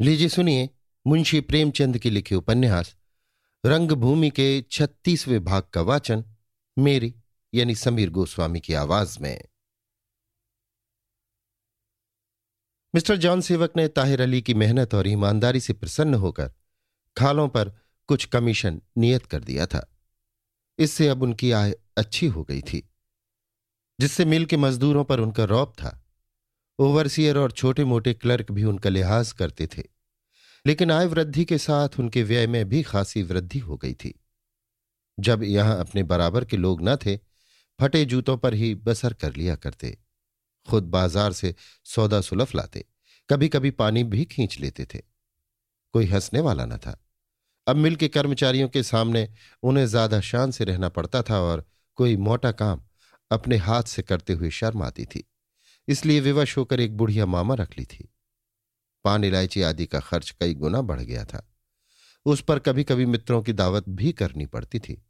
लीजिए, सुनिए मुंशी प्रेमचंद की लिखे उपन्यास, रंगभूमि के छत्तीसवें भाग का वाचन, मेरी, यानी समीर गोस्वामी की आवाज़ में। मिस्टर जॉन सेवक ने ताहिर अली की मेहनत और ईमानदारी से प्रसन्न होकर खालों पर कुछ कमीशन नियत कर दिया था। इससे अब उनकी आय अच्छी हो गई थी, जिससे मिल के मजदूरों पर उनका रौब था। ओवरसियर और छोटे मोटे क्लर्क भी उनका लिहाज करते थे। लेकिन आय वृद्धि के साथ उनके व्यय में भी खासी वृद्धि हो गई थी। जब यहाँ अपने बराबर के लोग न थे, फटे जूतों पर ही बसर कर लिया करते। खुद बाज़ार से सौदा सुलफ लाते कभी कभी पानी भी खींच लेते थे। कोई हंसने वाला न था। अब मिल के कर्मचारियों के सामने उन्हें ज़्यादा शान से रहना पड़ता था और कोई मोटा काम अपने हाथ से करते हुए शर्म आती थी। इसलिए विवश होकर एक बुढ़िया मामा रख ली थी। पान, इलायची आदि का खर्च कई गुना बढ़ गया था। उस पर कभी कभी मित्रों की दावत भी करनी पड़ती थी।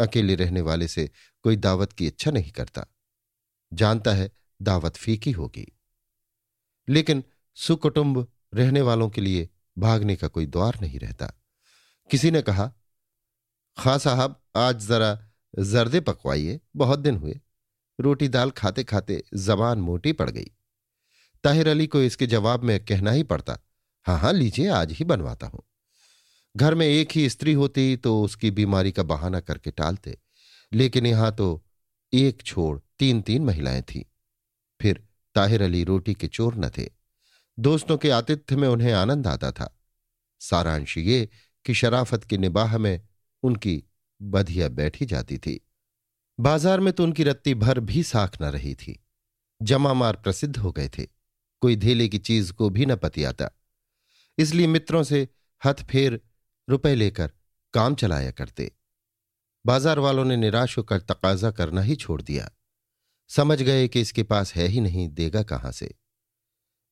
अकेले रहने वाले से कोई दावत की इच्छा नहीं करता। जानता है दावत फीकी होगी। लेकिन सुकुटुंब रहने वालों के लिए भागने का कोई द्वार नहीं रहता। किसी ने कहा, खां साहब, आज जरा जर्दे पकवाइए, बहुत दिन हुए। रोटी दाल खाते खाते जबान मोटी पड़ गई। ताहिर अली को इसके जवाब में कहना ही पड़ता हाँ हाँ लीजिए, आज ही बनवाता हूँ। घर में एक ही स्त्री होती तो उसकी बीमारी का बहाना करके टालते, लेकिन यहाँ तो एक छोड़ तीन तीन महिलाएँ थीं। फिर ताहिर अली रोटी के चोर न थे। दोस्तों के आतिथ्य में उन्हें आनंद आता था। सारांश ये कि शराफत की निबाह में उनकी बधिया बैठी जाती थी। बाज़ार में तो उनकी रत्ती भर भी साख न रही थी। जमा मार प्रसिद्ध हो गए थे। कोई धेले की चीज़ को भी न पति आता। इसलिए मित्रों से हथ फेर, रुपए लेकर काम चलाया करते। बाज़ार वालों ने निराश होकर तकाजा करना ही छोड़ दिया। समझ गए कि इसके पास है ही नहीं, देगा कहाँ से?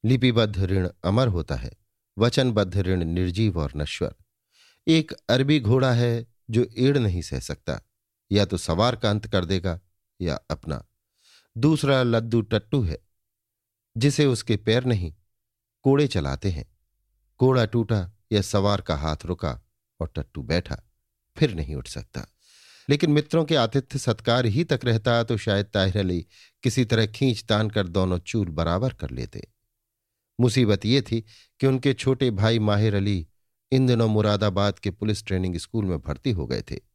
लिपिबद्ध ऋण अमर होता है, वचनबद्ध ऋण निर्जीव और नश्वर। एक अरबी घोड़ा है जो एड़ नहीं सह सकता। या तो सवार का अंत कर देगा या अपना। दूसरा लद्दू टट्टू है, जिसे उसके पैर नहीं, कोड़े चलाते हैं। कोड़ा टूटा या सवार का हाथ रुका और टट्टू बैठा, फिर नहीं उठ सकता। लेकिन मित्रों के आतिथ्य सत्कार ही तक रहता तो शायद ताहिर अली किसी तरह खींच तान कर दोनों चूल बराबर कर लेते। मुसीबत ये थी कि उनके छोटे भाई माहिर अली इन दिनों मुरादाबाद के पुलिस ट्रेनिंग स्कूल में भर्ती हो गए थे।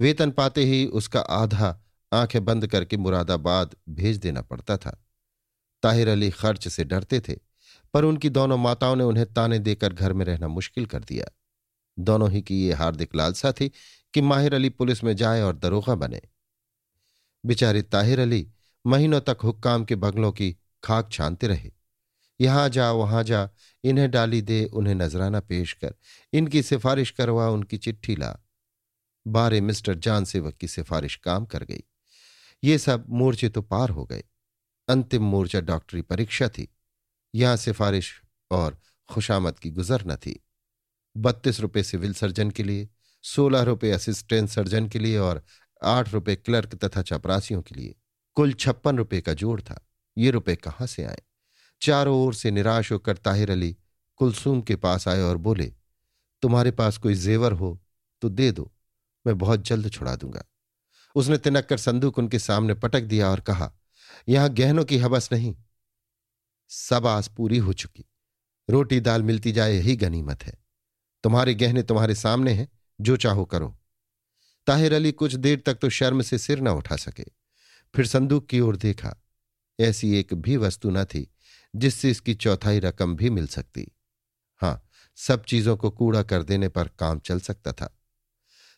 वेतन पाते ही उसका आधा आँखें बंद करके मुरादाबाद भेज देना पड़ता था। ताहिर अली खर्च से डरते थे, पर उनकी दोनों माताओं ने उन्हें ताने देकर घर में रहना मुश्किल कर दिया। दोनों ही की ये हार्दिक लालसा थी कि माहिर अली पुलिस में जाए और दरोगा बने। बेचारे ताहिर अली महीनों तक हुक्काम के बगलों की खाक छानते रहे। यहाँ जा, वहाँ जा, इन्हें डाली दे, उन्हें नजराना पेश कर, इनकी सिफारिश करवा, उनकी चिट्ठी ला। बारे मिस्टर जान सेवक की सिफारिश काम कर गई। ये सब मोर्चे तो पार हो गए। अंतिम मोर्चा डॉक्टरी परीक्षा थी। यहाँ सिफारिश और खुशामद की गुजर न थी। बत्तीस रुपए सिविल सर्जन के लिए, सोलह रुपए असिस्टेंट सर्जन के लिए और आठ रुपए क्लर्क तथा चपरासियों के लिए। कुल छप्पन रुपए का जोड़ था। ये रुपए कहाँ से आए? चारों ओर से निराश होकर ताहिर अली कुलसूम के पास आए और बोले, तुम्हारे पास कोई जेवर हो तो दे दो। मैं बहुत जल्द छुड़ा दूँगा। उसने तिनक कर संदूक उनके सामने पटक दिया और कहा, यहाँ गहनों की हबस नहीं। सब आस पूरी हो चुकी। रोटी दाल मिलती जाए यही गनीमत है। तुम्हारे गहने तुम्हारे सामने हैं, जो चाहो करो। ताहिर अली कुछ देर तक तो शर्म से सिर न उठा सके। फिर संदूक की ओर देखा। ऐसी एक भी वस्तु न थी, जिससे इसकी चौथाई रकम भी मिल सकती। हाँ, सब चीज़ों को कूड़ा कर देने पर काम चल सकता था।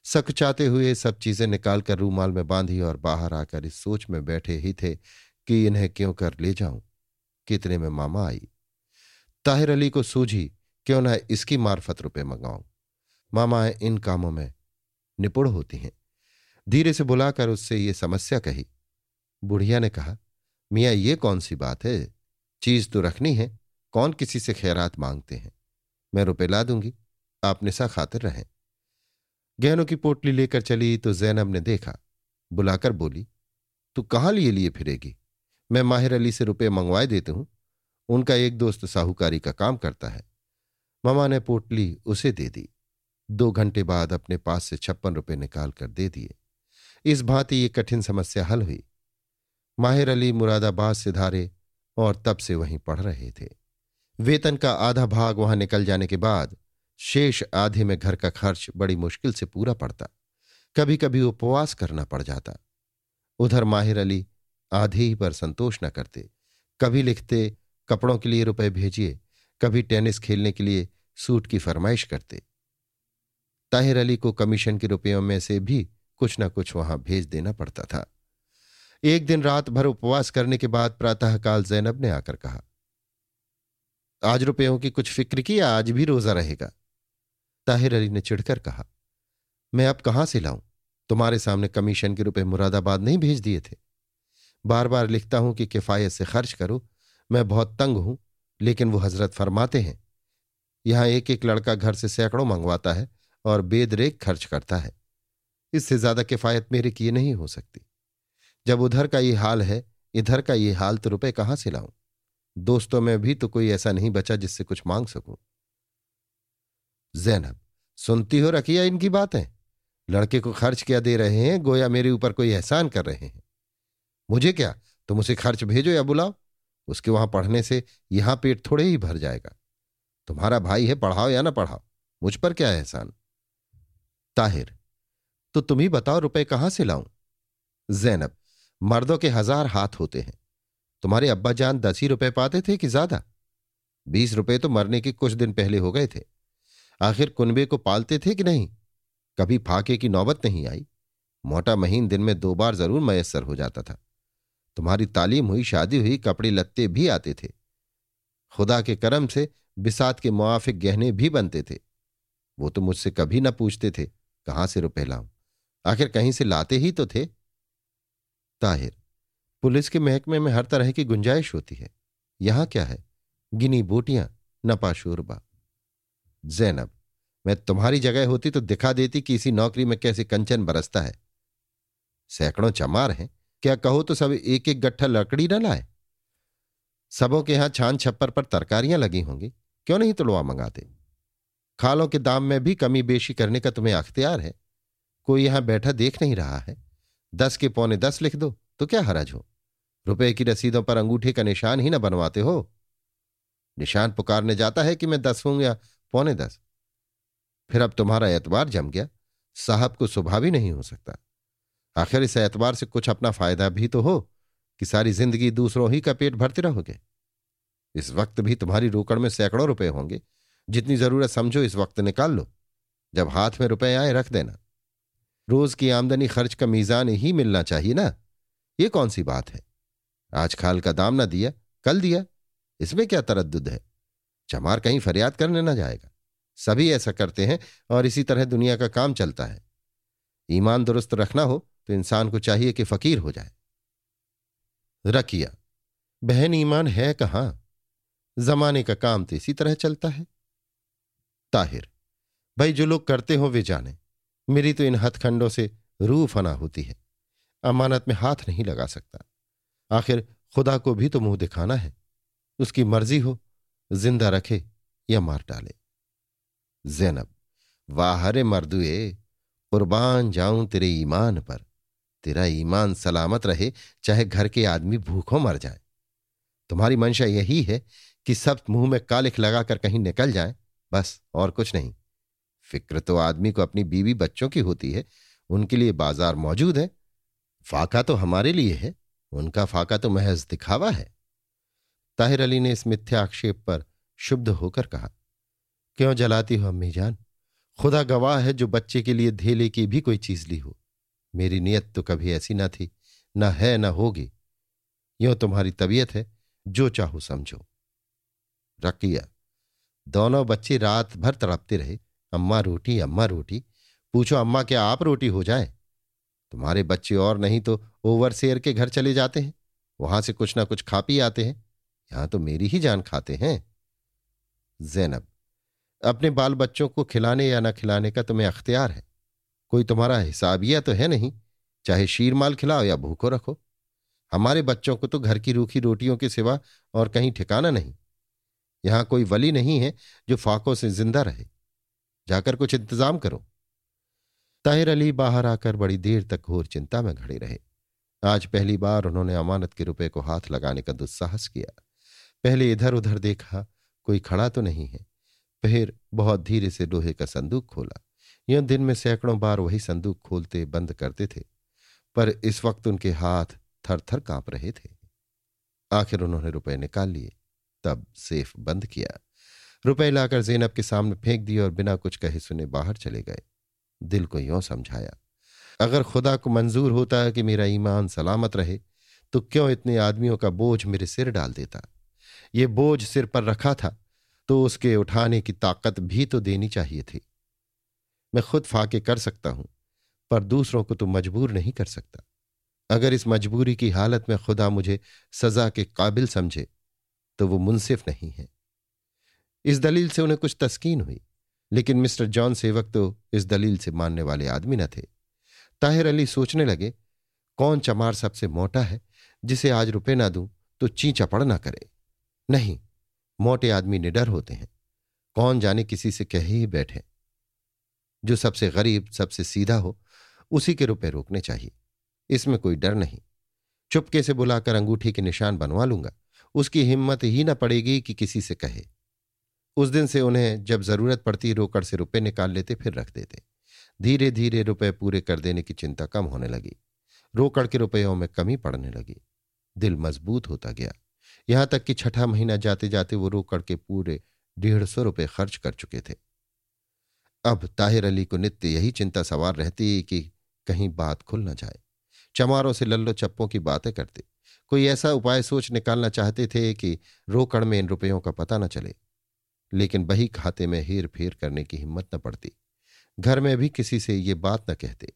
सकचाते हुए सब चीज़ें निकालकर रूमाल में बांधी और बाहर आकर इस सोच में बैठे ही थे कि इन्हें क्यों कर ले जाऊँ? कितने में मामा आई? ताहिर अली को सूझी, क्यों ना इसकी मार्फत रुपए मंगाऊं? मामाएँ इन कामों में निपुण होती हैं। धीरे से बुलाकर उससे ये समस्या कही। बुढ़िया ने कहा, मियाँ, ये कौन सी बात है? चीज़ तो रखनी है। कौन किसी से खैरात मांगते हैं? मैं रुपए ला दूँगी। आप निशा खातिर रहें। गहनों की पोटली लेकर चली तो जैनब ने देखा। बुलाकर बोली, तू कहाँ लिए लिए फिरेगी? मैं माहिर अली से रुपए मंगवाए देती हूँ। उनका एक दोस्त साहूकारी का काम करता है। ममा ने पोटली उसे दे दी। दो घंटे बाद अपने पास से छप्पन रुपए निकाल कर दे दिए। इस भांति ये कठिन समस्या हल हुई। माहिर अली मुरादाबाद से धारे और तब से वहीं पढ़ रहे थे। वेतन का आधा भाग वहाँ निकल जाने के बाद शेष आधे में घर का खर्च बड़ी मुश्किल से पूरा पड़ता। कभी कभी उपवास करना पड़ जाता। उधर माहिर अली आधे ही पर संतोष न करते। कभी लिखते, कपड़ों के लिए रुपए भेजिए। कभी टेनिस खेलने के लिए सूट की फरमाइश करते। ताहिर अली को कमीशन के रुपयों में से भी कुछ न कुछ वहाँ भेज देना पड़ता था। एक दिन रात भर उपवास करने के बाद प्रातःकाल जैनब ने आकर कहा, आज रुपयों की कुछ फ़िक्र की या आज भी रोजा रहेगा। ताहिर अली ने चिढ़कर कहा, मैं अब कहाँ से लाऊं? तुम्हारे सामने कमीशन के रुपए मुरादाबाद नहीं भेज दिए थे। बार बार लिखता हूँ कि किफायत से खर्च करो। मैं बहुत तंग हूँ, लेकिन वो हज़रत फरमाते हैं, यहाँ एक एक लड़का घर से सैकड़ों मंगवाता है और बेदरेक खर्च करता है। इससे ज़्यादा किफायत मेरे किए नहीं हो सकती। जब उधर का ये हाल है, इधर का ये हाल तो रुपए कहाँ से लाऊं? दोस्तों, में भी तो कोई ऐसा नहीं बचा जिससे कुछ मांग सकूँ। जैनब, सुनती हो रखिया इनकी बातें। लड़के को खर्च क्या दे रहे हैं, गोया मेरे ऊपर कोई एहसान कर रहे हैं। मुझे क्या, तुम उसे खर्च भेजो या बुलाओ? उसके वहाँ पढ़ने से यहाँ पेट थोड़े ही भर जाएगा। तुम्हारा भाई है, पढ़ाओ या ना पढ़ाओ, मुझ पर क्या एहसान? ताहिर तो तुम ही बताओ रुपए कहाँ से लाऊं? जैनब, मर्दों के हज़ार हाथ होते हैं। तुम्हारे अब्बा जान दस ही रुपए पाते थे कि ज़्यादा? बीस रुपए तो मरने के कुछ दिन पहले हो गए थे। आखिर कुनबे को पालते थे कि नहीं? कभी फाके की नौबत नहीं आई। मोटा महीन दिन में दो बार ज़रूर मयसर हो जाता था। तुम्हारी तालीम हुई, शादी हुई, कपड़े लत्ते भी आते थे। खुदा के करम से बिसात के मुआफिक गहने भी बनते थे। वो तो मुझसे कभी ना पूछते थे, कहाँ से रुपए लाऊं? आखिर कहीं से लाते ही तो थे। ताहिर, पुलिस के महकमे में हर तरह की गुंजाइश होती है। यहाँ क्या है? गिनी बोटियाँ नपा शोरबा जैनब, मैं तुम्हारी जगह होती तो दिखा देती कि इसी नौकरी में कैसे कंचन बरसता है। सैकड़ों चमार हैं, क्या कहो तो सब एक एक गट्ठा लकड़ी न लाए। सबों के यहाँ छान छप्पर पर तरकारियाँ लगी होंगी, क्यों नहीं तुलवा मंगाते? खालों के दाम में भी कमी बेशी करने का तुम्हें अख्तियार है। कोई यहाँ बैठा देख नहीं रहा है। दस के पौने दस लिख दो तो क्या हरज हो? रुपए की रसीदों पर अंगूठे का निशान ही ना बनवाते हो। निशान पुकारने जाता है कि मैं दस या पौने दस। फिर अब तुम्हारा एतबार जम गया। साहब को सुबह भी नहीं हो सकता। आखिर इस एतबार से कुछ अपना फ़ायदा भी तो हो कि सारी ज़िंदगी दूसरों ही का पेट भरते रहोगे। इस वक्त भी तुम्हारी रोकड़ में सैकड़ों रुपए होंगे। जितनी ज़रूरत समझो इस वक्त निकाल लो। जब हाथ में रुपए आए रख देना। रोज की आमदनी खर्च का मीजान ही मिलना चाहिए ना। ये कौन सी बात है? आज खाल का दाम ना दिया, कल दिया। इसमें क्या तरद है? चमार कहीं फरियाद करने ना जाएगा। सभी ऐसा करते हैं और इसी तरह दुनिया का काम चलता है। ईमान दुरुस्त रखना हो तो इंसान को चाहिए कि फकीर हो जाए। रकिया, बहन ईमान है कहाँ? जमाने का काम तो इसी तरह चलता है। ताहिर, भाई जो लोग करते हो वे जाने। मेरी तो इन हथखंडों से रूह फना होती है। अमानत में हाथ नहीं लगा सकता। आखिर खुदा को भी तो मुँह दिखाना है। उसकी मर्ज़ी हो ज़िंदा रखे या मार डाले। जैनब, वाहरे मर्दुए, कुर्बान जाऊँ तेरे ईमान पर। तेरा ईमान सलामत रहे, चाहे घर के आदमी भूखों मर जाए। तुम्हारी मंशा यही है कि सब मुँह में कालिख लगाकर कहीं निकल जाए, बस और कुछ नहीं। फ़िक्र तो आदमी को अपनी बीवी बच्चों की होती है, उनके लिए बाज़ार मौजूद है। फाका तो हमारे लिए है, उनका फाका तो महज दिखावा है। ताहिर अली ने इस मिथ्या आक्षेप पर शुद्ध होकर कहा, क्यों जलाती हो अम्मी जान? खुदा गवाह है जो बच्चे के लिए धेले की भी कोई चीज़ ली हो। मेरी नीयत तो कभी ऐसी ना थी, ना है, न होगी। यो तुम्हारी तबीयत है, जो चाहो समझो। रकिया, दोनों बच्चे रात भर तड़पते रहे। अम्मा रोटी अम्मा रोटी। पूछो, अम्मा, क्या आप रोटी हो जाए? तुम्हारे बच्चे और नहीं तो ओवरसेयर के घर चले जाते हैं। वहाँ से कुछ ना कुछ खा पी आते हैं। यहाँ तो मेरी ही जान खाते हैं। जैनब, अपने बाल बच्चों को खिलाने या ना खिलाने का तुम्हें अख्तियार है। कोई तुम्हारा हिसाबिया तो है नहीं, चाहे शीर माल खिलाओ या भूखो रखो। हमारे बच्चों को तो घर की रूखी रोटियों के सिवा और कहीं ठिकाना नहीं। यहाँ कोई वली नहीं है जो फाकों से ज़िंदा रहे। जाकर कुछ इंतज़ाम करो। ताहिर अली बाहर आकर बड़ी देर तक घोर चिंता में खड़े रहे। आज पहली बार उन्होंने अमानत के रुपए को हाथ लगाने का दुस्साहस किया। पहले इधर उधर देखा, कोई खड़ा तो नहीं है। फिर बहुत धीरे से लोहे का संदूक खोला। यह दिन में सैकड़ों बार वही संदूक खोलते, बंद करते थे। पर इस वक्त उनके हाथ थर थर काँप रहे थे। आखिर उन्होंने रुपए निकाल लिए। तब सेफ़ बंद किया। रुपए लाकर जैनब के सामने फेंक दिए और बिना कुछ कहे सुने बाहर चले गए। दिल को यों समझाया, अगर खुदा को मंजूर होता कि मेरा ईमान सलामत रहे तो क्यों इतने आदमियों का बोझ मेरे सिर डाल देता? ये बोझ सिर पर रखा था तो उसके उठाने की ताकत भी तो देनी चाहिए थी। मैं खुद फाके कर सकता हूँ, पर दूसरों को तो मजबूर नहीं कर सकता। अगर इस मजबूरी की हालत में खुदा मुझे सजा के काबिल समझे तो वो मुनसिफ नहीं है। इस दलील से उन्हें कुछ तस्कीन हुई, लेकिन मिस्टर जॉन सेवक तो इस दलील से मानने वाले आदमी न थे। ताहिर अली सोचने लगे, कौन चमार सबसे मोटा है, जिसे आज रुपए ना दूँ तो चींचा पड़ ना करे। नहीं, मोटे आदमी निडर होते हैं। कौन जाने किसी से कह ही बैठे। जो सबसे गरीब, सबसे सीधा हो, उसी के रुपए रोकने चाहिए। इसमें कोई डर नहीं। चुपके से बुलाकर अंगूठी के निशान बनवा लूँगा। उसकी हिम्मत ही न पड़ेगी कि किसी से कहे। उस दिन से उन्हें जब ज़रूरत पड़ती, रोकड़ से रुपए निकाल लेते, फिर रख देते। धीरे धीरे रुपए पूरे कर देने की चिंता कम होने लगी। रोकड़ के रुपयों में कमी पड़ने लगी। दिल मज़बूत होता गया। यहाँ तक कि छठा महीना जाते जाते वो रोकड़ के पूरे डेढ़ सौ रुपये खर्च कर चुके थे। अब ताहिर अली को नित्य यही चिंता सवार रहती कि कहीं बात खुल न जाए। चमारों से लल्लो चप्पों की बातें करते। कोई ऐसा उपाय सोच निकालना चाहते थे कि रोकड़ में इन रुपयों का पता न चले। लेकिन बही खाते में हेर फेर करने की हिम्मत न पड़ती। घर में भी किसी से ये बात न कहते।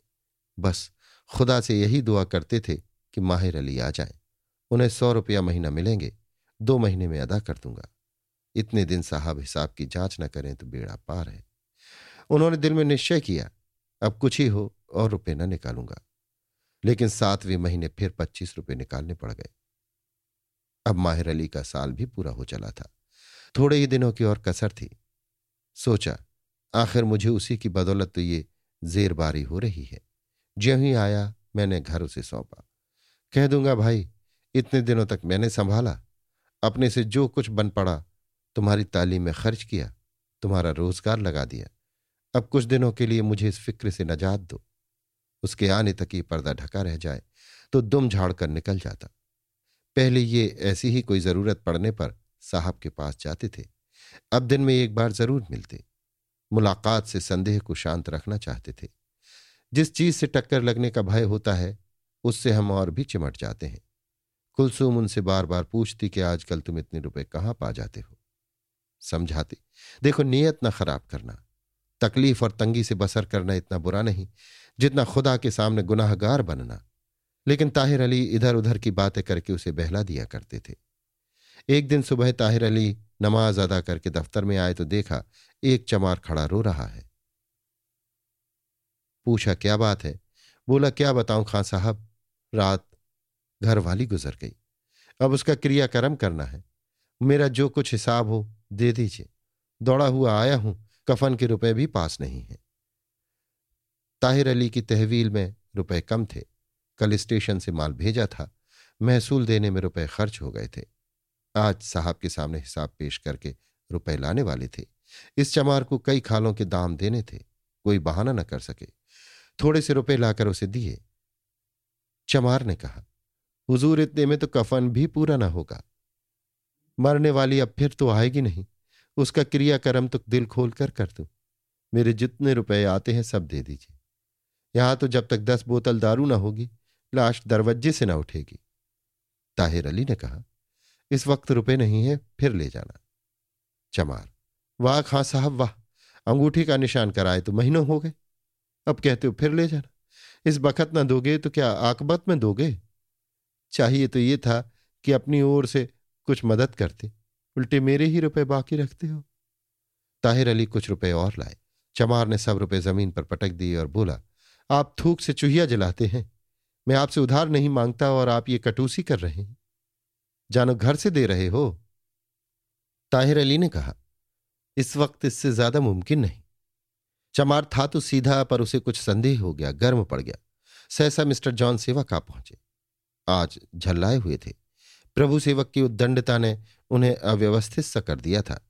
बस खुदा से यही दुआ करते थे कि माहिर अली आ जाए। उन्हें सौ रुपया महीना मिलेंगे, दो महीने में अदा कर दूँगा। इतने दिन साहब हिसाब की जाँच न करें तो बेड़ा पार है। उन्होंने दिल में निश्चय किया, अब कुछ ही हो और रुपये न निकालूँगा। लेकिन सातवें महीने फिर पच्चीस रुपये निकालने पड़ गए। अब माहिर अली का साल भी पूरा हो चला था। थोड़े ही दिनों की और कसर थी। सोचा, आखिर मुझे उसी की बदौलत तो ये जेरबारी हो रही है। ज्यों ही आया, मैंने घर उसे सौंपा। कह दूँगा, भाई इतने दिनों तक मैंने संभाला। अपने से जो कुछ बन पड़ा, तुम्हारी तालीम में खर्च किया, तुम्हारा रोज़गार लगा दिया। अब कुछ दिनों के लिए मुझे इस फ़िक्र से नजात दो। उसके आने तक ये पर्दा ढका रह जाए तो दुम झाड़ कर निकल जाता। पहले ये ऐसी ही कोई ज़रूरत पड़ने पर साहब के पास जाते थे। अब दिन में एक बार ज़रूर मिलते। मुलाकात से संदेह को शांत रखना चाहते थे। जिस चीज़ से टक्कर लगने का भय होता है, उससे हम और भी चिमट जाते हैं। कुलसुम उनसे बार बार पूछती कि, आजकल तुम इतने रुपए कहाँ पा जाते हो? समझाती, देखो, नीयत ना खराब करना, तकलीफ़ और तंगी से बसर करना इतना बुरा नहीं, जितना खुदा के सामने गुनाहगार बनना। लेकिन ताहिर अली इधर उधर की बातें करके उसे बहला दिया करते थे। एक दिन सुबह ताहिर अली नमाज़ अदा करके दफ्तर में आए तो देखा, एक चमार खड़ा रो रहा है। पूछा, क्या बात है? बोला, क्या बताऊँ खां साहब, रात घर वाली गुजर गई। अब उसका क्रियाक्रम करना है। मेरा जो कुछ हिसाब हो, दे दीजिए। दौड़ा हुआ आया हूँ, कफन के रुपए भी पास नहीं है। ताहिर अली की तहवील में रुपए कम थे। कल स्टेशन से माल भेजा था। महसूल देने में रुपए खर्च हो गए थे। आज साहब के सामने हिसाब पेश करके रुपए लाने वाले थे। इस चमार को कई खालों के दाम देने थे। कोई बहाना न कर सके। थोड़े से रुपए लाकर उसे दिए। चमार ने कहा हुजूर इतने में तो कफन भी पूरा ना होगा। मरने वाली अब फिर तो आएगी नहीं। उसका क्रियाक्रम तो दिल खोल कर कर दू। मेरे जितने रुपए आते हैं सब दे दीजिए। यहाँ तो जब तक दस बोतल दारू ना होगी, लाश दरवाजे से ना उठेगी। ताहिर अली ने कहा, इस वक्त रुपए नहीं है, फिर ले जाना। चमार, वाह खां साहब, वाह। अंगूठी का निशान कराए तो महीनों हो गए। अब कहते हो फिर ले जाना। इस बखत ना दोगे तो क्या आकबत में दोगे? चाहिए तो ये था कि अपनी ओर से कुछ मदद करते। उल्टे मेरे ही रुपए बाकी रखते हो। ताहिर अली कुछ रुपए और लाए। चमार ने सब रुपए ज़मीन पर पटक दिए और बोला, आप थूक से चूहिया जलाते हैं। मैं आपसे उधार नहीं माँगता और आप ये कटूसी कर रहे हैं। जानो घर से दे रहे हो। ताहिर अली ने कहा, इस वक्त इससे ज़्यादा मुमकिन नहीं। चमार था तो सीधा, पर उसे कुछ संदेह हो गया, गर्म पड़ गया। सहसा मिस्टर जॉन सेवा आ पहुँचे। आज झल्लाए हुए थे। प्रभु सेवक की उद्दंडता ने उन्हें अव्यवस्थित सा कर दिया था।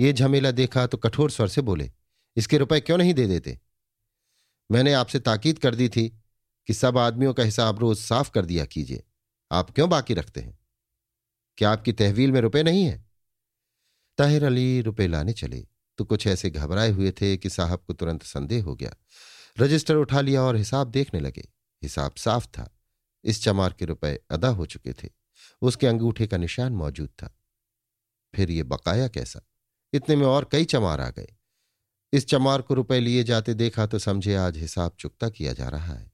ये झमेला देखा तो कठोर स्वर से बोले, इसके रुपए क्यों नहीं दे देते? मैंने आपसे ताकीद कर दी थी कि सब आदमियों का हिसाब रोज साफ़ कर दिया कीजिए। आप क्यों बाकी रखते हैं? क्या आपकी तहवील में रुपए नहीं है? ताहिर अली रुपए लाने चले। तो कुछ ऐसे घबराए हुए थे कि साहब को तुरंत संदेह हो गया। रजिस्टर उठा लिया और हिसाब देखने लगे। हिसाब साफ़ था। इस चमार के रुपए अदा हो चुके थे। उसके अंगूठे का निशान मौजूद था। फिर ये बकाया कैसा? इतने में और कई चमार आ गए। इस चमार को रुपए लिए जाते देखा तो समझे आज हिसाब चुकता किया जा रहा है।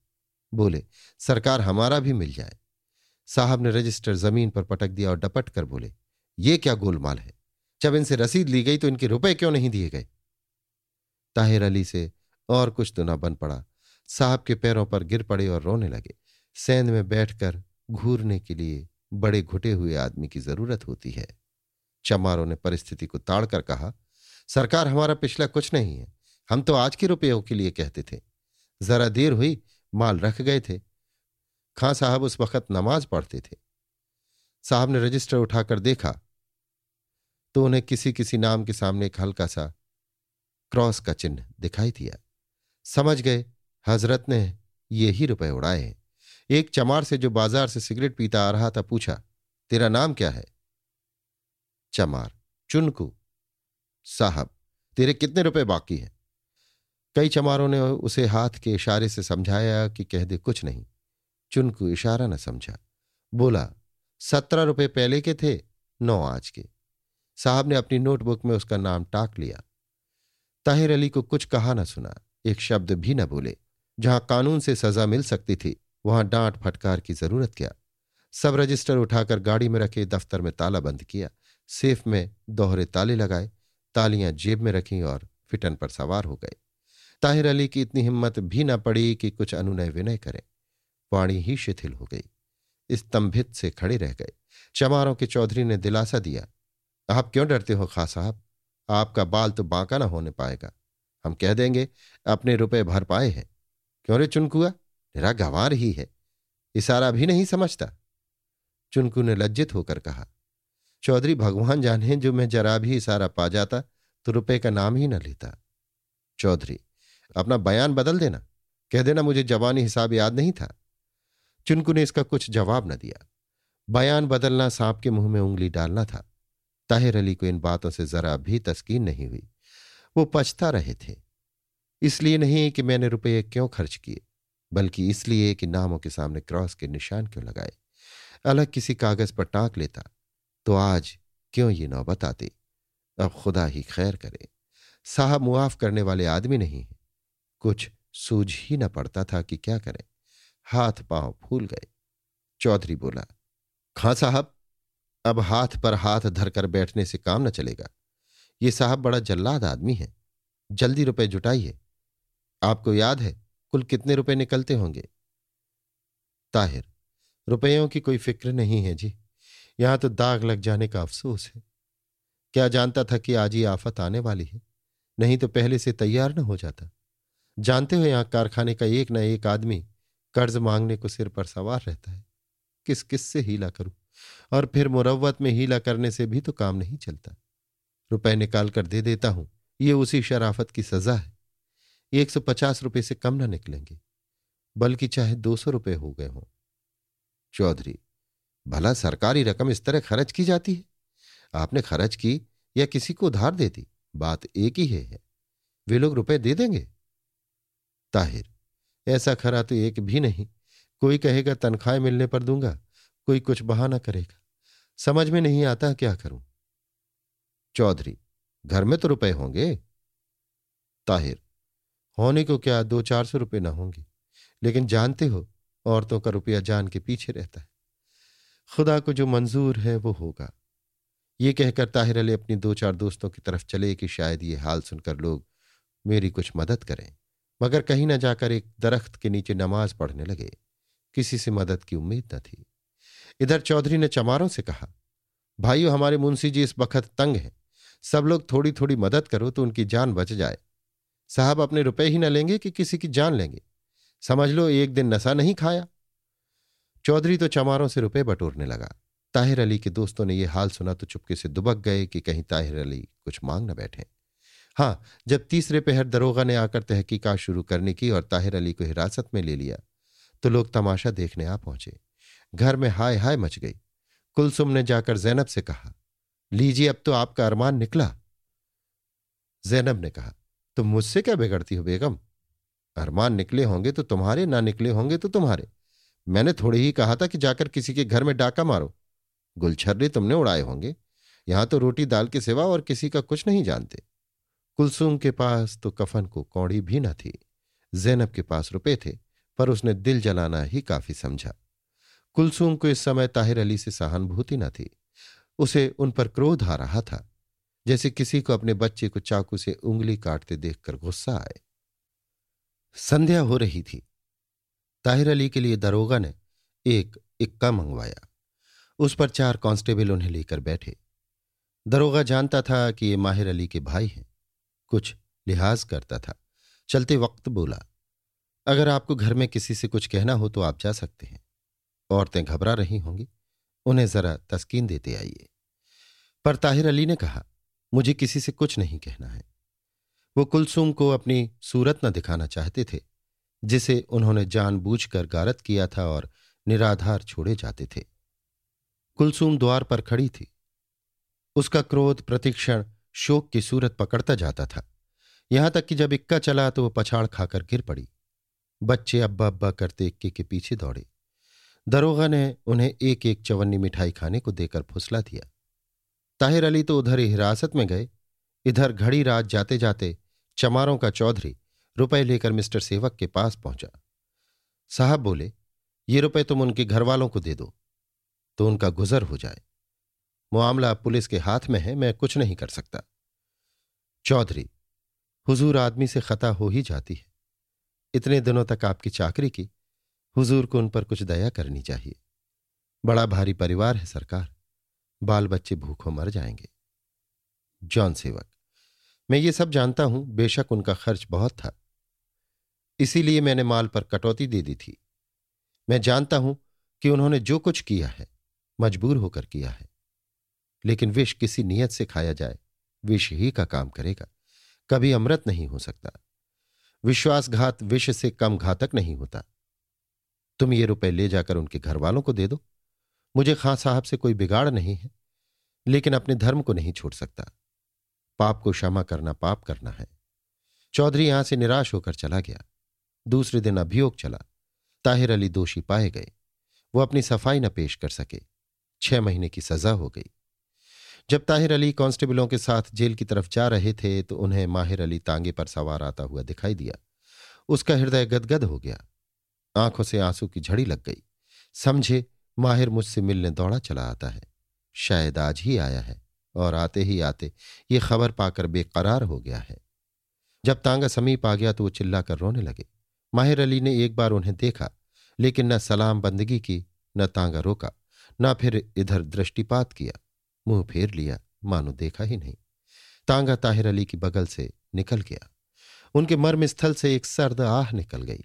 बोले, सरकार हमारा भी मिल जाए। साहब ने रजिस्टर ज़मीन पर पटक दिया और डपट कर बोले, ये क्या गोलमाल है? जब इनसे रसीद ली गई तो इनके रुपए क्यों नहीं दिए गए? ताहिर अली से और कुछ तो न बन पड़ा। साहब के पैरों पर गिर पड़े और रोने लगे। सेंध में बैठकर घूरने के लिए बड़े घुटे हुए आदमी की ज़रूरत होती है। चमारों ने परिस्थिति को ताड़कर कहा, सरकार हमारा पिछला कुछ नहीं है। हम तो आज के रुपयों के लिए कहते थे। जरा देर हुई, माल रख गए थे। खां साहब उस वक्त नमाज़ पढ़ते थे। साहब ने रजिस्टर उठाकर देखा। तो उन्हें किसी किसी नाम के सामने एक हल्का सा क्रॉस का चिन्ह दिखाई दिया। समझ गए, हज़रत ने ये ही रुपए उड़ाए हैं। एक चमार से जो बाज़ार से सिगरेट पीता आ रहा था, पूछा, तेरा नाम क्या है? चमार, चुनकू. साहब, तेरे कितने रुपए बाकी हैं? कई चमारों ने उसे हाथ के इशारे से समझाया कि कह दे, कुछ नहीं। चुनकू इशारा न समझा। बोला, सत्रह रुपए पहले के थे, नौ आज के। साहब ने अपनी नोटबुक में उसका नाम टाक लिया। ताहिर अली को कुछ कहा न सुना, एक शब्द भी न बोले, जहाँ कानून से सजा मिल सकती थी। वहाँ डांट फटकार की ज़रूरत क्या? सब रजिस्टर उठाकर गाड़ी में रखे, दफ्तर में ताला बंद किया, सेफ़ में दोहरे ताले लगाए, तालियाँ जेब में रखी और फिटन पर सवार हो गए। ताहिर अली की इतनी हिम्मत भी न पड़ी कि कुछ अनुनय विनय करें। वाणी ही शिथिल हो गई। स्तंभित से खड़े रह गए। चमारों के चौधरी ने दिलासा दिया, आप क्यों डरते हो खा साहब? आपका बाल तो बांका ना होने पाएगा। हम कह देंगे, अपने रुपए भर पाए हैं। क्यों रे चुनकुआ? मेरा गंवार ही है। इशारा भी नहीं समझता। चुनकू ने लज्जित होकर कहा, चौधरी, भगवान जाने जो मैं जरा भी इशारा पा जाता तो रुपए का नाम ही न लेता। चौधरी, अपना बयान बदल देना। कह देना, मुझे जवानी हिसाब याद नहीं था। चुनकू ने इसका कुछ जवाब न दिया। बयान बदलना सांप के मुँह में उंगली डालना था। ताहिर अली को इन बातों से जरा भी तस्कीन नहीं हुई। वो पछता रहे थे। इसलिए नहीं कि मैंने रुपये क्यों खर्च किए? बल्कि इसलिए कि नामों के सामने क्रॉस के निशान क्यों लगाए? अलग किसी कागज़ पर टांक लेता तो आज क्यों ये नौबत आती? अब खुदा ही खैर करे। साहब मुआफ करने वाले आदमी नहीं है। कुछ सूझ ही न पड़ता था कि क्या करें। हाथ पाँव फूल गए। चौधरी बोला, खां साहब, अब हाथ पर हाथ धरकर बैठने से काम न चलेगा। ये साहब बड़ा जल्लाद आदमी है। जल्दी रुपए जुटाइए। आपको याद है कुल कितने रुपए निकलते होंगे? ताहिर, रुपयों की कोई फ़िक्र नहीं है जी। यहाँ तो दाग लग जाने का अफसोस है। क्या जानता था कि आज ही आफत आने वाली है? नहीं तो पहले से तैयार न हो जाता। जानते हो यहाँ कारखाने का एक न एक आदमी कर्ज मांगने को सिर पर सवार रहता है। किस किस से हीला करूँ? और फिर मुरवत में हीला करने से भी तो काम नहीं चलता। रुपए निकाल कर दे देता हूँ। ये उसी शराफत की सजा है। एक सौ पचास रुपये से कम ना निकलेंगे, बल्कि चाहे दो सौ रुपये हो गए हों। चौधरी, भला सरकारी रकम इस तरह खर्च की जाती है? आपने खर्च की या किसी को उधार दे दी? बात एक ही है। वे लोग रुपए दे देंगे? ताहिर, ऐसा खरा तो एक भी नहीं। कोई कहेगा, तनख्वाह मिलने पर दूँगा, कोई कुछ बहाना करेगा। समझ में नहीं आता क्या करूँ? चौधरी, घर में तो रुपए होंगे? ताहिर होने को क्या दो चार सौ रुपये ना होंगे? लेकिन जानते हो, औरतों का रुपया जान के पीछे रहता है। खुदा को जो मंजूर है वो होगा। ये कहकर ताहिर अली अपनी दो चार दोस्तों की तरफ़ चले कि शायद ये हाल सुनकर लोग मेरी कुछ मदद करें। मगर कहीं ना जाकर एक दरख्त के नीचे नमाज़ पढ़ने लगे। किसी से मदद की उम्मीद न थी। इधर चौधरी ने चमारों से कहा, भाइयों, हमारे मुंशी जी इस बखत तंग हैं। सब लोग थोड़ी थोड़ी मदद करो तो उनकी जान बच जाए। साहब अपने रुपए ही न लेंगे कि किसी की जान लेंगे। समझ लो, एक दिन नशा नहीं खाया। चौधरी तो चमारों से रुपए बटोरने लगा। ताहिर अली के दोस्तों ने यह हाल सुना तो चुपके से दुबक गए कि कहीं ताहिर अली कुछ मांग न बैठे। हाँ जब तीसरे पहर दरोगा ने आकर तहकीकात शुरू करने की और ताहिर अली को हिरासत में ले लिया तो लोग तमाशा देखने आ पहुँचे। घर में हाय हाय मच गई। कुलसुम ने जाकर जैनब से कहा, लीजिए, अब तो आपका अरमान निकला। जैनब ने कहा तुम मुझसे क्या बिगड़ती हो बेगम? अरमान निकले होंगे तो तुम्हारे, ना निकले होंगे तो तुम्हारे। मैंने थोड़े ही कहा था कि जाकर किसी के घर में डाका मारो। गुलछर्रे तुमने उड़ाए होंगे। यहाँ तो रोटी दाल के सिवा और किसी का कुछ नहीं जानते। कुलसुम के पास तो कफन को कौड़ी भी न थी। जैनब के पास रुपए थे, पर उसने दिल जलाना ही काफ़ी समझा। कुलसुम को इस समय ताहिर अली से सहानुभूति न थी। उसे उन पर क्रोध आ रहा था। जैसे किसी को अपने बच्चे को चाकू से उंगली काटते देखकर गुस्सा आए। संध्या हो रही थी। ताहिर अली के लिए दरोगा ने एक इक्का मंगवाया। उस पर चार कांस्टेबल उन्हें लेकर बैठे। दरोगा जानता था कि ये माहिर अली के भाई हैं। कुछ लिहाज करता था। चलते वक्त बोला, अगर आपको घर में किसी से कुछ कहना हो तो आप जा सकते हैं। औरतें घबरा रही होंगी। उन्हें जरा तस्कीन देते आइए। पर ताहिर अली ने कहा मुझे किसी से कुछ नहीं कहना है। वो कुलसुम को अपनी सूरत न दिखाना चाहते थे, जिसे उन्होंने जानबूझकर गारत किया था और निराधार छोड़े जाते थे। कुलसुम द्वार पर खड़ी थी। उसका क्रोध, प्रतिक्षण, शोक की सूरत पकड़ता जाता था। यहाँ तक कि जब इक्का चला तो वह पछाड़ खाकर गिर पड़ी। बच्चे अब्बा अब्बा करते इक्के के पीछे दौड़े। दरोगा ने उन्हें एक एक चवन्नी मिठाई खाने को देकर फुसला दिया। ताहिर अली तो उधर हिरासत में गए। इधर घड़ी रात जाते जाते चमारों का चौधरी रुपए लेकर मिस्टर सेवक के पास पहुँचा। साहब बोले, ये रुपए तुम उनके घर वालों को दे दो तो उनका गुजर हो जाए। मामला पुलिस के हाथ में है, मैं कुछ नहीं कर सकता। चौधरी, हुजूर आदमी से खता हो ही जाती है। इतने दिनों तक आपकी चाकरी की, हुजूर को उन पर कुछ दया करनी चाहिए। बड़ा भारी परिवार है सरकार। बाल बच्चे भूखों मर जाएँगे। जॉन सेवक, मैं ये सब जानता हूँ, बेशक उनका खर्च बहुत था। इसीलिए मैंने माल पर कटौती दे दी थी। मैं जानता हूँ कि उन्होंने जो कुछ किया है, मजबूर होकर किया है। लेकिन विष किसी नियत से खाया जाए, विष ही का काम करेगा। कभी अमृत नहीं हो सकता। विश्वासघात विष से कम घातक नहीं होता। तुम ये रुपए ले जाकर उनके घर वालों को दे दो। मुझे खां साहब से कोई बिगाड़ नहीं है, लेकिन अपने धर्म को नहीं छोड़ सकता। पाप को क्षमा करना पाप करना है। चौधरी यहाँ से निराश होकर चला गया। दूसरे दिन अभियोग चला। ताहिर अली दोषी पाए गए। वो अपनी सफ़ाई न पेश कर सके। छह महीने की सजा हो गई। जब ताहिर अली कांस्टेबलों के साथ जेल की तरफ़ जा रहे थे तो उन्हें माहिर अली तांगे पर सवार आता हुआ दिखाई दिया। उसका हृदय गदगद हो गया। आँखों से आँसू की झड़ी लग गई। समझे माहिर मुझसे मिलने दौड़ा चला आता है। शायद आज ही आया है और आते ही आते ये खबर पाकर बेकरार हो गया है। जब तांगा समीप आ गया तो वो चिल्लाकर रोने लगे। माहिर अली ने एक बार उन्हें देखा, लेकिन न सलाम बंदगी की, न तांगा रोका, न फिर इधर दृष्टिपात किया। मुँह फेर लिया, मानो देखा ही नहीं। तांगा ताहिर अली की बगल से निकल गया। उनके मर्म स्थल से एक सर्द आह निकल गई।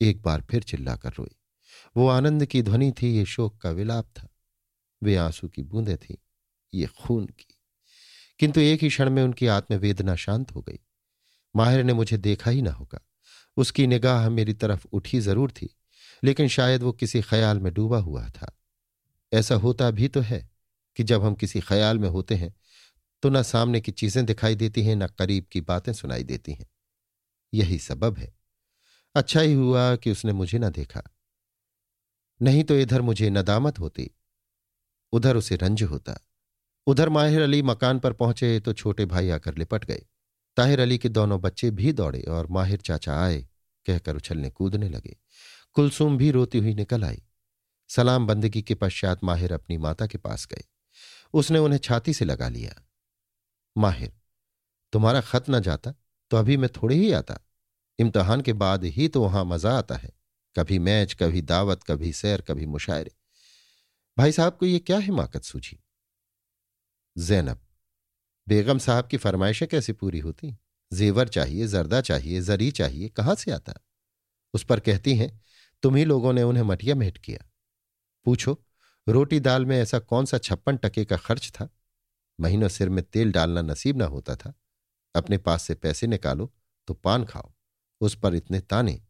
एक बार फिर चिल्लाकर रोई। वो आनंद की ध्वनि थी, ये शोक का विलाप था। वे आँसू की बूंदें थी, ये खून की। किंतु एक ही क्षण में उनकी आत्मवेदना शांत हो गई। माहिर ने मुझे देखा ही ना होगा। उसकी निगाह मेरी तरफ़ उठी ज़रूर थी, लेकिन शायद वो किसी ख्याल में डूबा हुआ था। ऐसा होता भी तो है कि जब हम किसी ख्याल में होते हैं तो न सामने की चीज़ें दिखाई देती हैं, न करीब की बातें सुनाई देती हैं। यही सबब है। अच्छा ही हुआ कि उसने मुझे ना देखा। नहीं तो इधर मुझे नदामत होती। उधर उसे रंज होता। उधर माहिर अली मकान पर पहुँचे तो छोटे भाई आकर लिपट गए। ताहिर अली के दोनों बच्चे भी दौड़े और माहिर चाचा आए, कहकर उछलने कूदने लगे। कुलसुम भी रोती हुई निकल आई। सलाम बंदगी के पश्चात माहिर अपनी माता के पास गए। उसने उन्हें छाती से लगा लिया। माहिर, तुम्हारा खत न जाता तो अभी मैं थोड़े ही आता। इम्तहान के बाद ही तो वहाँ मज़ा आता है। कभी मैच, कभी दावत, कभी सैर, कभी मुशायरे। भाई साहब को यह क्या हिमाकत सूझी? जैनब, बेगम साहब की फरमाइशें कैसे पूरी होती? जेवर चाहिए, जरदा चाहिए, जरी चाहिए, कहाँ से आता? उस पर कहती हैं, तुम ही लोगों ने उन्हें मटिया मेट किया। पूछो, रोटी दाल में ऐसा कौन सा छप्पन टके का खर्च था? महीनों सिर में तेल डालना नसीब ना होता था। अपने पास से पैसे निकालो तो पान खाओ। उस पर इतने ताने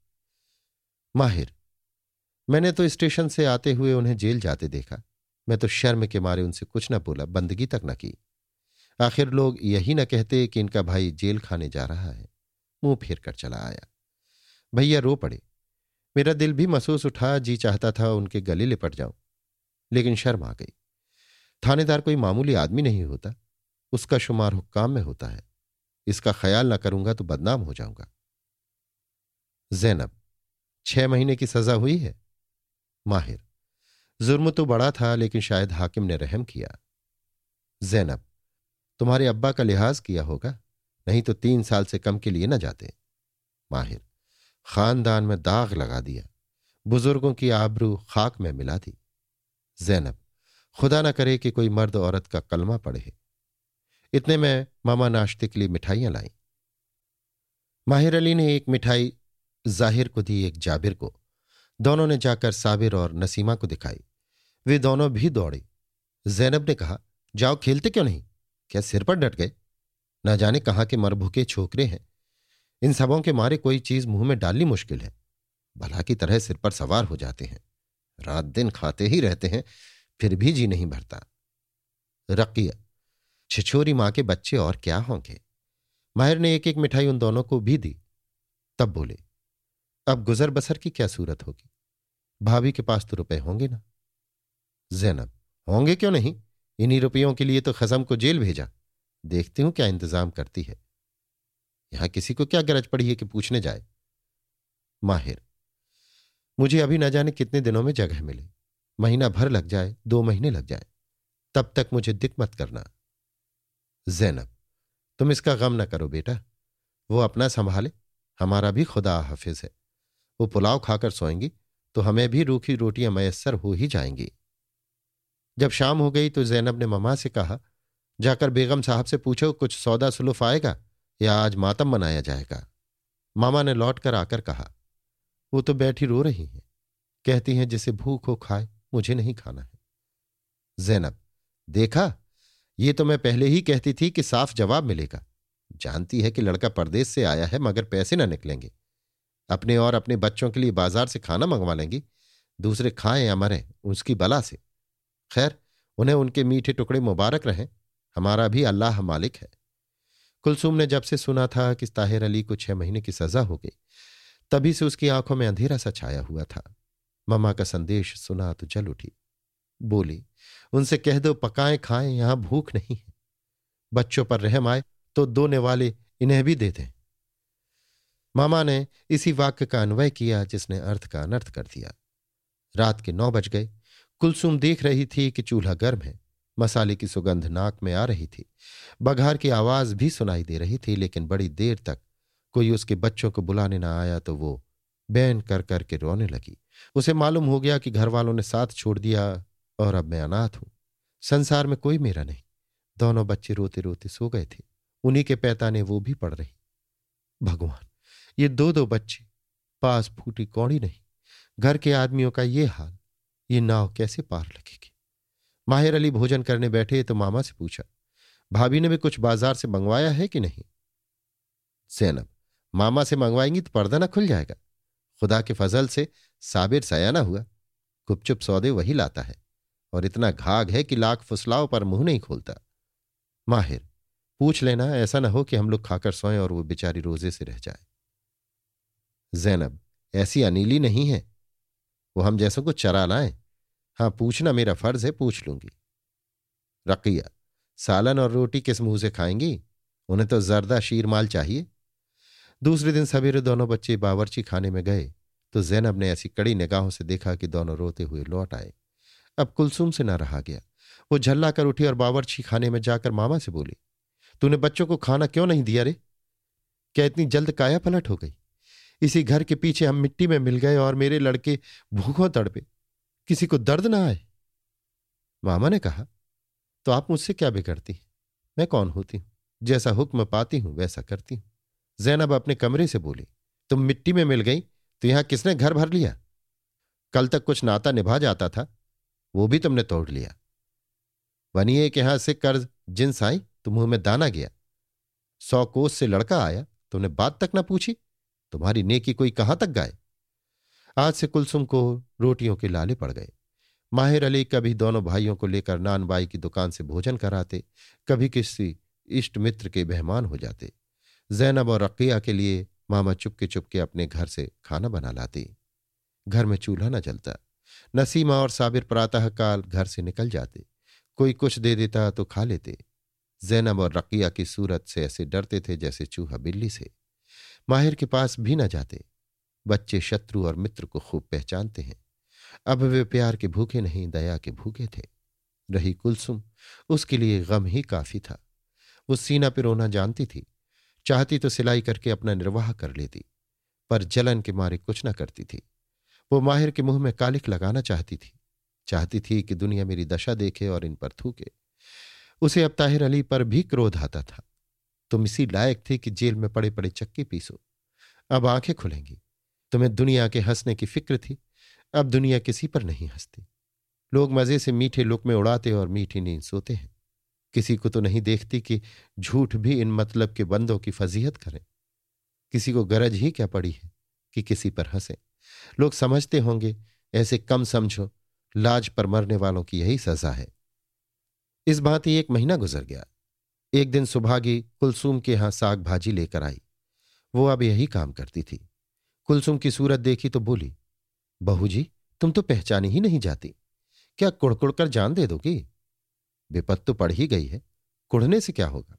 माहिर। मैंने तो स्टेशन से आते हुए उन्हें जेल जाते देखा। मैं तो शर्म के मारे उनसे कुछ न बोला, बंदगी तक न की। आखिर लोग यही न कहते कि इनका भाई जेल खाने जा रहा है। मुँह फेर कर चला आया। भैया रो पड़े। मेरा दिल भी महसूस उठा, जी चाहता था उनके गले लिपट जाऊँ, लेकिन शर्म आ गई। थानेदार कोई मामूली आदमी नहीं होता। उसका शुमार हुक्काम में होता है। इसका ख्याल ना करूँगा तो बदनाम हो जाऊँगा। जैनब। छह महीने की सजा हुई है। माहिर। जुर्म तो बड़ा था, लेकिन शायद हाकिम ने रहम किया। जैनब, तुम्हारे अब्बा का लिहाज किया होगा, नहीं तो तीन साल से कम के लिए न जाते। माहिर, खानदान में दाग लगा दिया। बुज़ुर्गों की आबरू खाक में मिला दी। जैनब, खुदा ना करे कि कोई मर्द औरत का कलमा पढ़े। इतने में मामा नाश्ते के लिए मिठाइयाँ लाई। माहिर अली ने एक मिठाई ज़ाहिर को दी एक जाबिर को। दोनों ने जाकर साबिर और नसीमा को दिखाई। वे दोनों भी दौड़े। जैनब ने कहा, जाओ, खेलते क्यों नहीं? क्या सिर पर डट गए? ना जाने कहाँ के मरभुके छोकरे हैं। इन सबों के मारे कोई चीज़ मुँह में डालनी मुश्किल है। भला की तरह सिर पर सवार हो जाते हैं। रात दिन खाते ही रहते हैं, फिर भी जी नहीं भरता। रकिया, छिछोरी माँ के बच्चे और क्या होंगे? माहिर ने एक एक मिठाई उन दोनों को भी दी। तब बोले अब गुजर बसर की क्या सूरत होगी? भाभी के पास तो रुपए होंगे ना। जैनब, होंगे क्यों नहीं? इन्हीं रुपयों के लिए तो खजम को जेल भेजा। देखती हूँ क्या इंतज़ाम करती है। यहाँ किसी को क्या गरज पड़ी है कि पूछने जाए? माहिर, मुझे अभी ना जाने कितने दिनों में जगह मिले। महीना भर लग जाए, दो महीने लग जाए। तब तक मुझे दिक मत करना। जैनब, तुम इसका गम ना करो बेटा। वो अपना संभाले। हमारा भी खुदा हाफिज है। वो पुलाव खाकर सोएँगी तो हमें भी रूखी रोटियाँ मयसर हो ही जाएँगी। जब शाम हो गई तो जैनब ने ममा से कहा, जाकर बेगम साहब से पूछो, कुछ सौदा सुलूफ आएगा या आज मातम मनाया जाएगा? मामा ने लौट कर आकर कहा, वो तो बैठी रो रही हैं। कहती हैं, जिसे भूख हो खाए, मुझे नहीं खाना है। जैनब, देखा, ये तो मैं पहले ही कहती थी कि साफ़ जवाब मिलेगा। जानती है कि लड़का परदेश से आया है, मगर पैसे ना निकलेंगे। अपने और अपने बच्चों के लिए बाज़ार से खाना मंगवा लेंगी। दूसरे खाएँ या मरें, उसकी बला से। खैर, उन्हें उनके मीठे टुकड़े मुबारक रहें। हमारा भी अल्लाह मालिक है। कुलसुम ने जब से सुना था कि ताहिर अली को छह महीने की सजा हो गई, तभी से उसकी आँखों में अंधेरा सा छाया हुआ था। ममा का संदेश सुना तो जल उठी। बोली, उनसे कह दो, पकाएँ, खाएँ, यहाँ भूख नहीं है। बच्चों पर रहम आए तो दो वाले इन्हें भी दे दें। मामा ने इसी वाक्य का अन्वय किया जिसने अर्थ का अनर्थ कर दिया। रात के नौ बज गए। कुलसुम देख रही थी कि चूल्हा गर्म है। मसाले की सुगंध नाक में आ रही थी। बघार की आवाज़ भी सुनाई दे रही थी, लेकिन बड़ी देर तक कोई उसके बच्चों को बुलाने ना आया तो वो बैन कर करके रोने लगी। उसे मालूम हो गया कि घर वालों ने साथ छोड़ दिया और अब मैं अनाथ हूँ। संसार में कोई मेरा नहीं। दोनों बच्चे रोते रोते सो गए थे। उन्हीं के पैताने वो भी पड़ रही। भगवान। ये दो दो बच्चे, पास फूटी कौड़ी नहीं। घर के आदमियों का ये हाल, ये नाव कैसे पार लगेगी? माहिर अली भोजन करने बैठे तो मामा से पूछा, भाभी ने भी कुछ बाज़ार से मंगवाया है कि नहीं? सैनब मामा से मंगवाएँगी तो पर्दा ना खुल जाएगा। खुदा के फजल से साबिर सयाना हुआ। गुपचुप सौदे वही लाता है और इतना घाघ है कि लाख फुसलाओं पर मुँह नहीं खोलता। माहिर, पूछ लेना, ऐसा ना हो कि हम लोग खाकर सोएँ और वो बेचारी रोज़े से रह जाए। जैनब, ऐसी अनिली नहीं है। वो हम जैसों को चरा लाए। हाँ, पूछना मेरा फ़र्ज़ है, पूछ लूँगी। रकिया, सालन और रोटी किस मुँह से खाएँगी? उन्हें तो जर्दा शीर माल चाहिए। दूसरे दिन सवेरे दोनों बच्चे बावरची खाने में गए तो जैनब ने ऐसी कड़ी निगाहों से देखा कि दोनों रोते हुए लौट आए। अब कुलसुम से ना रहा गया। वो झल्ला कर उठी और बावरची खाने में जाकर मामा से बोली, तूने बच्चों को खाना क्यों नहीं दिया रे? क्या इतनी जल्द काया पलट हो गई? इसी घर के पीछे हम मिट्टी में मिल गए और मेरे लड़के भूखों तड़पे। किसी को दर्द ना आए। मामा ने कहा तो आप मुझसे क्या बिगड़ती मैं कौन होती हूँ? जैसा हुक्म पाती हूँ, वैसा करती हूँ। जैनब अपने कमरे से बोली, तुम मिट्टी में मिल गई तो यहाँ किसने घर भर लिया? कल तक कुछ नाता निभा जाता था, वो भी तुमने तोड़ लिया। बनिए के यहाँ से कर्ज, जिन्स आई तो मुँह में दाना गया। सौ कोस से लड़का आया तुमने बात तक ना पूछी। तुम्हारी नेकी कोई कहाँ तक गाए? आज से कुलसुम को रोटियों के लाले पड़ गए। माहिर अली कभी दोनों भाइयों को लेकर नानबाई की दुकान से भोजन कराते, कभी किसी इष्ट मित्र के मेहमान हो जाते। जैनब और रकिया के लिए मामा चुपके चुपके अपने घर से खाना बना लाती। घर में चूल्हा न जलता। नसीमा और साबिर प्रातःकाल घर से निकल जाते। कोई कुछ दे देता तो खा लेते। जैनब और रकिया की सूरत से ऐसे डरते थे जैसे चूहा बिल्ली से। माहिर के पास भी न जाते। बच्चे शत्रु और मित्र को खूब पहचानते हैं। अब वे प्यार के भूखे नहीं, दया के भूखे थे। रही कुलसुम, उसके लिए गम ही काफ़ी था। वो सीना पर रोना जानती थी। चाहती तो सिलाई करके अपना निर्वाह कर लेती, पर जलन के मारे कुछ न करती थी। वो माहिर के मुँह में कालिक लगाना चाहती थी। चाहती थी कि दुनिया मेरी दशा देखे और इन पर थूके। उसे अब ताहिर अली पर भी क्रोध आता था। तुम इसी लायक थे कि जेल में पड़े पड़े चक्के पीसो। अब आँखें खुलेंगी। तुम्हें दुनिया के हंसने की फ़िक्र थी। अब दुनिया किसी पर नहीं हंसती। लोग मज़े से मीठे लुक में उड़ाते और मीठी नींद सोते हैं। किसी को तो नहीं देखती कि झूठ भी इन मतलब के बंदों की फजीहत करें। किसी को गरज ही क्या पड़ी है कि किसी पर हंसे? लोग समझते होंगे, ऐसे कम समझो, लाज पर मरने वालों की यही सजा है। इस बात ही एक महीना गुजर गया। एक दिन सुभागी कुलसुम के यहाँ साग भाजी लेकर आई। वो अब यही काम करती थी। कुलसुम की सूरत देखी तो बोली, बहू जी, तुम तो पहचानी ही नहीं जाती। क्या कुड़कुड़ कर जान दे दोगी? विपत तो पड़ ही गई है। कुड़ने से क्या होगा?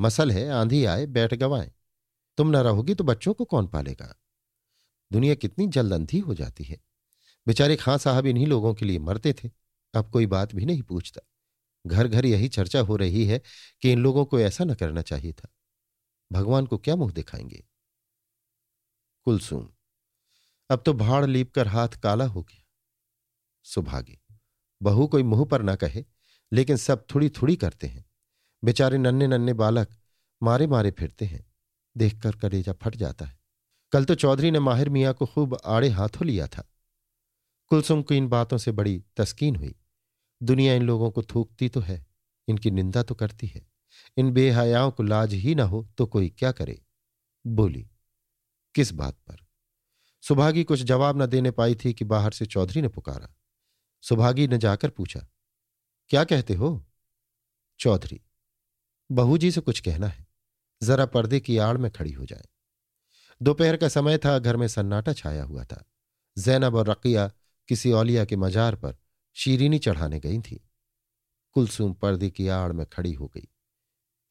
मसल है, आंधी आए, बैठ गवाए। तुम न रहोगी तो बच्चों को कौन पालेगा? दुनिया कितनी जल्द अंधी हो जाती है। बेचारे खां साहब इन्हीं लोगों के लिए मरते थे। अब कोई बात भी नहीं पूछता। घर घर यही चर्चा हो रही है कि इन लोगों को ऐसा न करना चाहिए था। भगवान को क्या मुँह दिखाएँगे? कुलसुम, अब तो भाड़ लीप कर हाथ काला हो गया। सुभागी, बहू कोई मुँह पर ना कहे, लेकिन सब थोड़ी थोड़ी करते हैं। बेचारे नन्हे नन्हे बालक मारे मारे फिरते हैं। देखकर कलेजा फट जाता है। कल तो चौधरी ने माहिर मियाँ को खूब आड़े हाथों लिया था। कुलसुम को इन बातों से बड़ी तस्कीन हुई। दुनिया इन लोगों को थूकती तो है, इनकी निंदा तो करती है। इन बेहयाओं को लाज ही ना हो तो कोई क्या करे? बोली, किस बात पर? सुभागी कुछ जवाब न देने पाई थी कि बाहर से चौधरी ने पुकारा। सुभागी ने जाकर पूछा, क्या कहते हो? चौधरी बहू जी से कुछ कहना है, जरा पर्दे की आड़ में खड़ी हो जाए। दोपहर का समय था, घर में सन्नाटा छाया हुआ था। जैनब और रकिया किसी औलिया के मजार पर शीरीनी चढ़ाने गई थी। कुलसुम पर्दे की आड़ में खड़ी हो गई।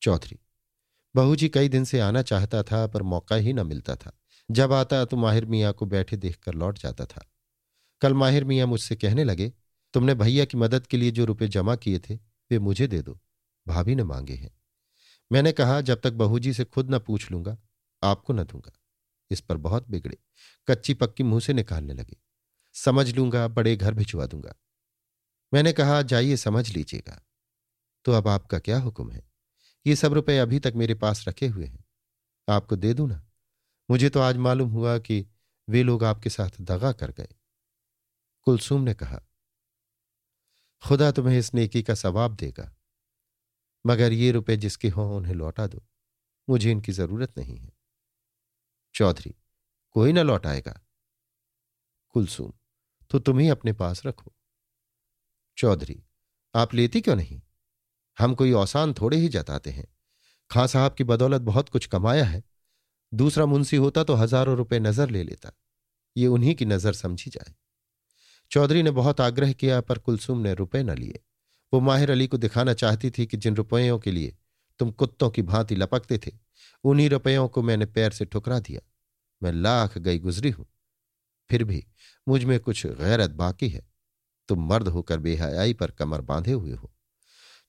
चौधरी बहू जी कई दिन से आना चाहता था, पर मौका ही न मिलता था। जब आता तो माहिर मियाँ को बैठे देखकर लौट जाता था। कल माहिर मियाँ मुझसे कहने लगे, तुमने भैया की मदद के लिए जो रुपए जमा किए थे, वे मुझे दे दो। भाभी ने मांगे हैं। मैंने कहा, जब तक बहू जी से खुद न पूछ लूँगा, आपको न दूँगा। इस पर बहुत बिगड़े। कच्ची पक्की मुँह से निकालने लगे। समझ लूँगा, बड़े घर भिजवा दूँगा। मैंने कहा, जाइए, समझ लीजिएगा। तो अब आपका क्या हुक्म है? ये सब रुपए अभी तक मेरे पास रखे हुए हैं। आपको दे दूँ ना? मुझे तो आज मालूम हुआ कि वे लोग आपके साथ दगा कर गए। कुलसूम ने कहा, खुदा तुम्हें इस नेकी का सवाब देगा। मगर ये रुपए जिसके हों, उन्हें लौटा दो। मुझे इनकी ज़रूरत नहीं है। चौधरी, कोई ना लौटाएगा। कुलसूम तो तुम ही अपने पास रखो। चौधरी, आप लेती क्यों नहीं? हम कोई औसान थोड़े ही जताते हैं। खां साहब की बदौलत बहुत कुछ कमाया है। दूसरा मुंशी होता तो हज़ारों रुपए नज़र ले लेता। ये उन्हीं की नज़र समझी जाए। चौधरी ने बहुत आग्रह किया, पर कुलसुम ने रुपए न लिए। वो माहिर अली को दिखाना चाहती थी कि जिन रुपयों के लिए तुम कुत्तों की भांति लपकते थे, उन्हीं रुपयों को मैंने पैर से ठुकरा दिया। मैं लाख गई गुजरी हूँ। फिर भी मुझमें कुछ गैरत बाकी है। तुम मर्द होकर बेहयाई पर कमर बांधे हुए हो।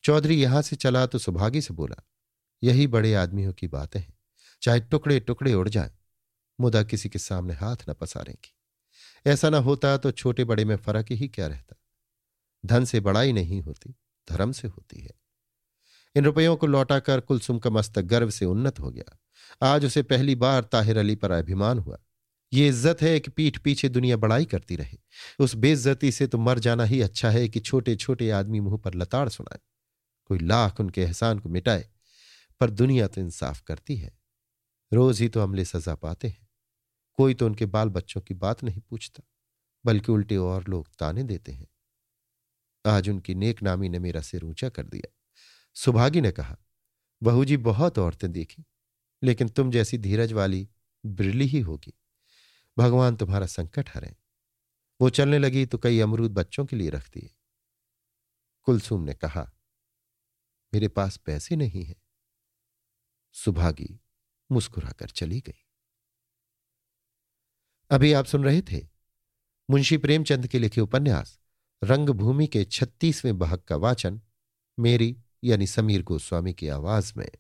चौधरी यहाँ से चला तो सुभागी से बोला, यही बड़े आदमियों की बातें हैं, चाहे टुकड़े टुकड़े उड़ जाएँ, मुदा किसी के सामने हाथ न पसारेंगी। ऐसा न होता तो छोटे बड़े में फ़र्क ही क्या रहता। धन से बड़ाई नहीं होती, धर्म से होती है। इन रुपयों को लौटाकर कुलसुम का मस्तक गर्व से उन्नत हो गया। आज उसे पहली बार ताहिर अली पर अभिमान हुआ। ये इज़्ज़त है कि पीठ पीछे दुनिया बड़ाई करती रहे। उस बेइज्जती से तो मर जाना ही अच्छा है कि छोटे छोटे आदमी मुँह पर लताड़ सुनाए। कोई लाख उनके एहसान को मिटाए, पर दुनिया तो इंसाफ करती है। रोज ही तो अमले सजा पाते हैं। कोई तो उनके बाल बच्चों की बात नहीं पूछता, बल्कि उल्टे और लोग ताने देते हैं। आज उनकी नेक नामी ने मेरा सिर ऊँचा कर दिया। सुभागी ने कहा, बहू जी, बहुत औरतें देखी, लेकिन तुम जैसी धीरज वाली बिरली ही होगी। भगवान तुम्हारा संकट हरे। वो चलने लगी तो कई अमरूद बच्चों के लिए रखती है। कुलसुम ने कहा, मेरे पास पैसे नहीं है। सुभागी मुस्कुराकर चली गई। अभी आप सुन रहे थे मुंशी प्रेमचंद के लिखे उपन्यास, रंगभूमि के छत्तीसवें बहक का वाचन, मेरी यानी समीर गोस्वामी की आवाज़ में।